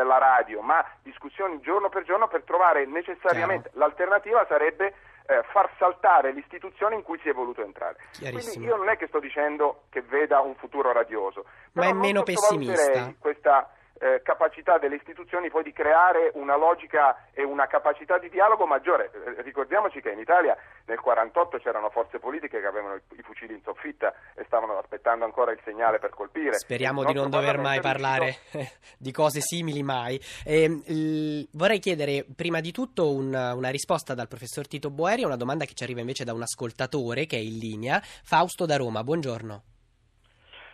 la radio, ma discussioni giorno per giorno per trovare necessariamente l'alternativa sarebbe eh, far saltare l'istituzione in cui si è voluto entrare. Quindi io non è che sto dicendo che veda un futuro radioso, ma è meno pessimista. Questa eh, capacità delle istituzioni poi di creare una logica e una capacità di dialogo maggiore. Eh, ricordiamoci che in Italia nel 48 c'erano forze politiche che avevano i, fucili in soffitta e stavano aspettando ancora il segnale per colpire. Speriamo di non dover mai parlare di cose simili mai. Eh, l- vorrei chiedere prima di tutto un, una risposta dal professor Tito Boeri a una domanda che ci arriva invece da un ascoltatore che è in linea, Fausto da Roma. Buongiorno.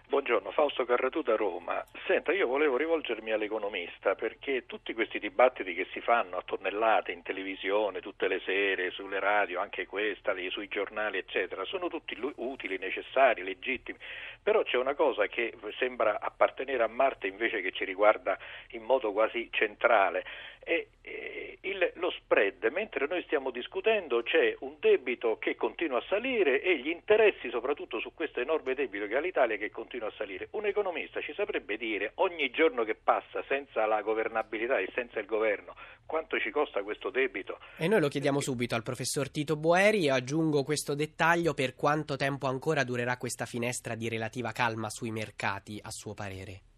Buongiorno, Fausto Carratù da Roma. Senta, io volevo rivolgermi all'economista perché tutti questi dibattiti che si fanno a tonnellate in televisione, tutte le sere, sulle radio, anche questa, sui giornali, eccetera, sono tutti utili, necessari, legittimi, però c'è una cosa che sembra appartenere a Marte invece che ci riguarda in modo quasi centrale. È, è il, lo spread, mentre noi stiamo discutendo c'è un debito che continua a salire e gli interessi soprattutto su questo enorme debito che ha l'Italia che continua a salire. Un economista ci saprebbe dire ogni giorno che passa senza la governabilità e senza il governo quanto ci costa questo debito. E noi lo chiediamo subito al professor Tito Boeri e aggiungo questo dettaglio per quanto tempo ancora durerà questa finestra di relativa calma sui mercati a suo parere.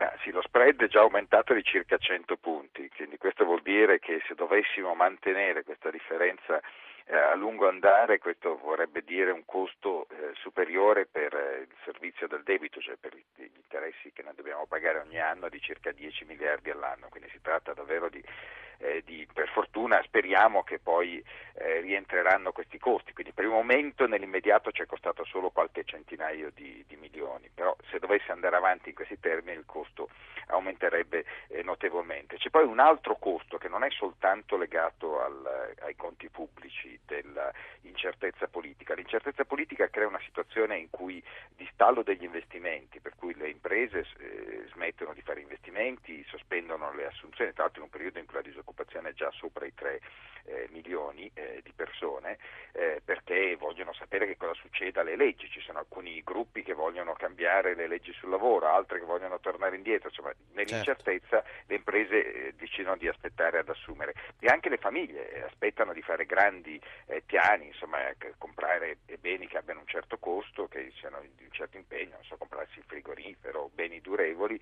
Beh, sì, lo spread è già aumentato di circa 100 punti, quindi questo vuol dire che se dovessimo mantenere questa differenza eh, a lungo andare, questo vorrebbe dire un costo eh, superiore per eh, il servizio del debito, cioè per gli interessi che noi dobbiamo pagare ogni anno di circa 10 miliardi all'anno, quindi si tratta davvero di eh, di, per fortuna speriamo che poi eh, rientreranno questi costi, quindi per il momento nell'immediato ci è costato solo qualche centinaio di, di milioni, però se dovesse andare avanti in questi termini il costo aumenterebbe eh, notevolmente. C'è poi un altro costo che non è soltanto legato al, ai conti pubblici dell'incertezza politica. L'incertezza politica crea una situazione in cui di stallo degli investimenti, per cui le imprese eh, smettono di fare investimenti, sospendono le assunzioni, tra l'altro in un periodo in cui la disoccupazione è già sopra i 3 eh, milioni eh, di persone, eh, perché vogliono sapere che cosa succede alle leggi. Ci sono alcuni gruppi che vogliono cambiare le leggi sul lavoro, altri che vogliono tornare indietro, insomma nell'incertezza certo. le imprese eh, decidono di aspettare ad assumere e anche le famiglie eh, aspettano di fare grandi eh, piani, insomma comprare beni che abbiano un certo costo, che siano di un certo impegno, non so, comprarsi il frigorifero, beni durevoli,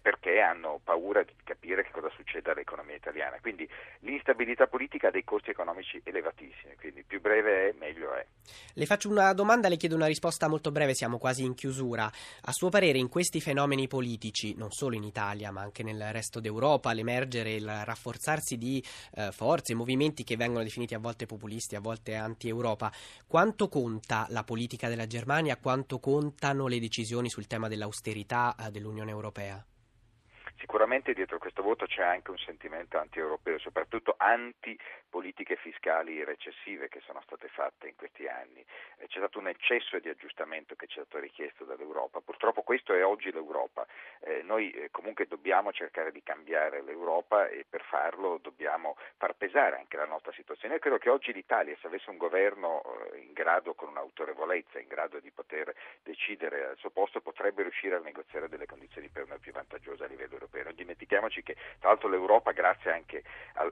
perché hanno paura di capire che cosa succede all'economia italiana. Quindi l'instabilità politica ha dei costi economici elevatissimi, quindi più breve è meglio è. Le faccio una domanda, le chiedo una risposta molto breve, siamo quasi in chiusura. A suo parere in questi fenomeni politici, non solo in Italia ma anche nel resto d'Europa, l'emergere il rafforzarsi di eh, forze, movimenti che vengono definiti a volte populisti, a volte anti-Europa, quanto conta la politica della Germania, quanto contano le decisioni sul tema dell'austerità eh, dell'Unione Europea? Sicuramente dietro questo voto c'è anche un sentimento anti-europeo, soprattutto anti-politiche fiscali recessive che sono state fatte in questi anni. Eh, c'è stato un eccesso di aggiustamento che ci è stato richiesto dall'Europa. Purtroppo questo è oggi l'Europa. Eh, noi eh, comunque dobbiamo cercare di cambiare l'Europa e per farlo dobbiamo far pesare anche la nostra situazione. Io credo che oggi l'Italia, se avesse un governo eh, in grado, con un'autorevolezza, in grado di poter decidere al suo posto, potrebbe riuscire a negoziare delle condizioni per noi più vantaggiose a livello europeo. Non dimentichiamoci che tra l'altro l'Europa, grazie anche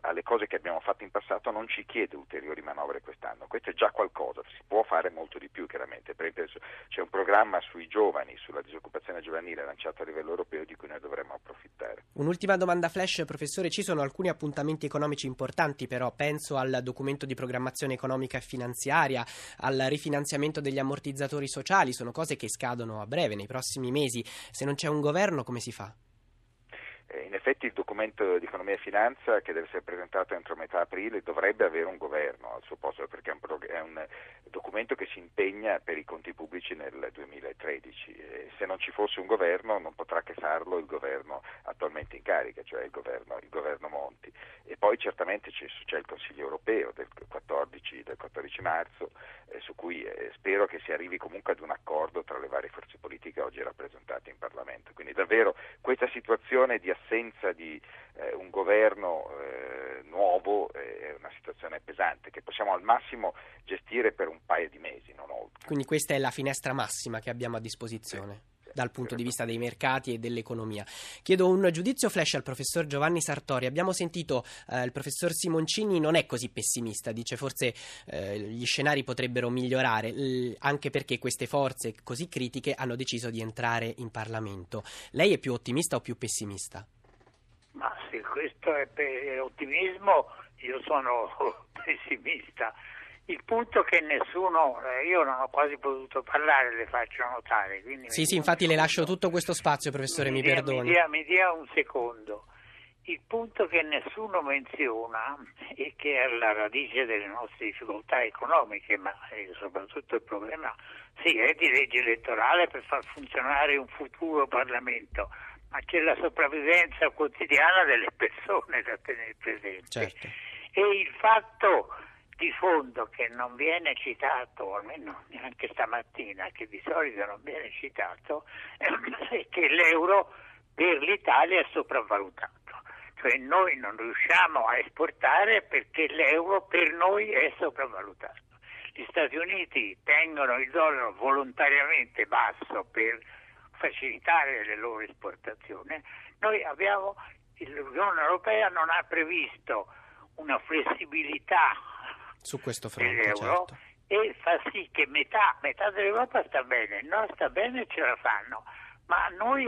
alle cose che abbiamo fatto in passato, non ci chiede ulteriori manovre quest'anno. Questo è già qualcosa, si può fare molto di più chiaramente. Per esempio c'è un programma sui giovani, sulla disoccupazione giovanile lanciato a livello europeo di cui noi dovremmo approfittare. Un'ultima domanda flash, professore, ci sono alcuni appuntamenti economici importanti però, penso al documento di programmazione economica e finanziaria, al rifinanziamento degli ammortizzatori sociali, sono cose che scadono a breve, nei prossimi mesi. Se non c'è un governo come si fa? Eh, in effetti il documento di economia e finanza che deve essere presentato entro metà aprile dovrebbe avere un governo al suo posto perché è un, documento che si impegna per i conti pubblici nel 2013. E se non ci fosse un governo non potrà che farlo il governo attualmente in carica, cioè il governo, il governo Monti. E poi certamente c'è, c'è, il Consiglio europeo del 14, del 14 marzo eh, su cui eh, spero che si arrivi comunque ad un accordo tra le varie forze politiche oggi rappresentate in Parlamento. Quindi davvero questa situazione di assenza di eh, un governo eh, nuovo eh, è una situazione pesante che possiamo al massimo gestire per un paio di mesi, non oltre. Quindi questa è la finestra massima che abbiamo a disposizione. Sì dal punto di vista dei mercati e dell'economia. Chiedo un giudizio flash al professor Giovanni Sartori. Abbiamo sentito eh, il professor Simoncini non è così pessimista, dice forse eh, gli scenari potrebbero migliorare, l- anche perché queste forze così critiche hanno deciso di entrare in Parlamento. Lei è più ottimista o più pessimista? Ma se questo è, è ottimismo, io sono pessimista. Il punto che nessuno, eh, io non ho quasi potuto parlare, le faccio notare. Sì, sì, infatti le lascio tutto questo spazio, professore, mi, mi dia, perdoni. Mi dia, mi dia un secondo. Il punto che nessuno menziona e che è alla radice delle nostre difficoltà economiche, ma soprattutto il problema sì, è di legge elettorale per far funzionare un futuro Parlamento ma c'è la sopravvivenza quotidiana delle persone da tenere presente. Certo. E il fatto di fondo che non viene citato, almeno neanche stamattina, che di solito non viene citato, è che l'euro per l'Italia è sopravvalutato. Cioè noi non riusciamo a esportare perché l'euro per noi è sopravvalutato. Gli Stati Uniti tengono il dollaro volontariamente basso per facilitare le loro esportazioni, noi abbiamo, l'Unione Europea non ha previsto una flessibilità su questo fronte certo. e fa sì che metà, metà dell'Europa sta bene, non sta bene ce la fanno, ma noi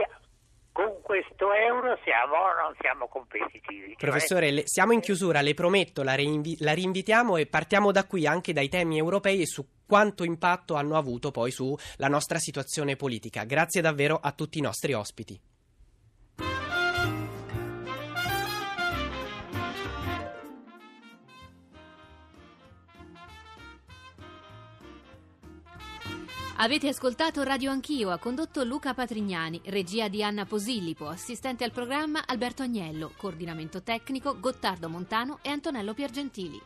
con questo euro siamo non siamo competitivi. Cioè Professore, le, siamo in chiusura, le prometto, la, reinvi- la, rinvitiamo e partiamo da qui anche dai temi europei e su quanto impatto hanno avuto poi sulla nostra situazione politica. Grazie davvero a tutti i nostri ospiti. Avete ascoltato Radio Anch'io, ha condotto Luca Patrignani, regia di Anna Posillipo, assistente al programma Alberto Agnello, coordinamento tecnico Gottardo Montano e Antonello Piergentili.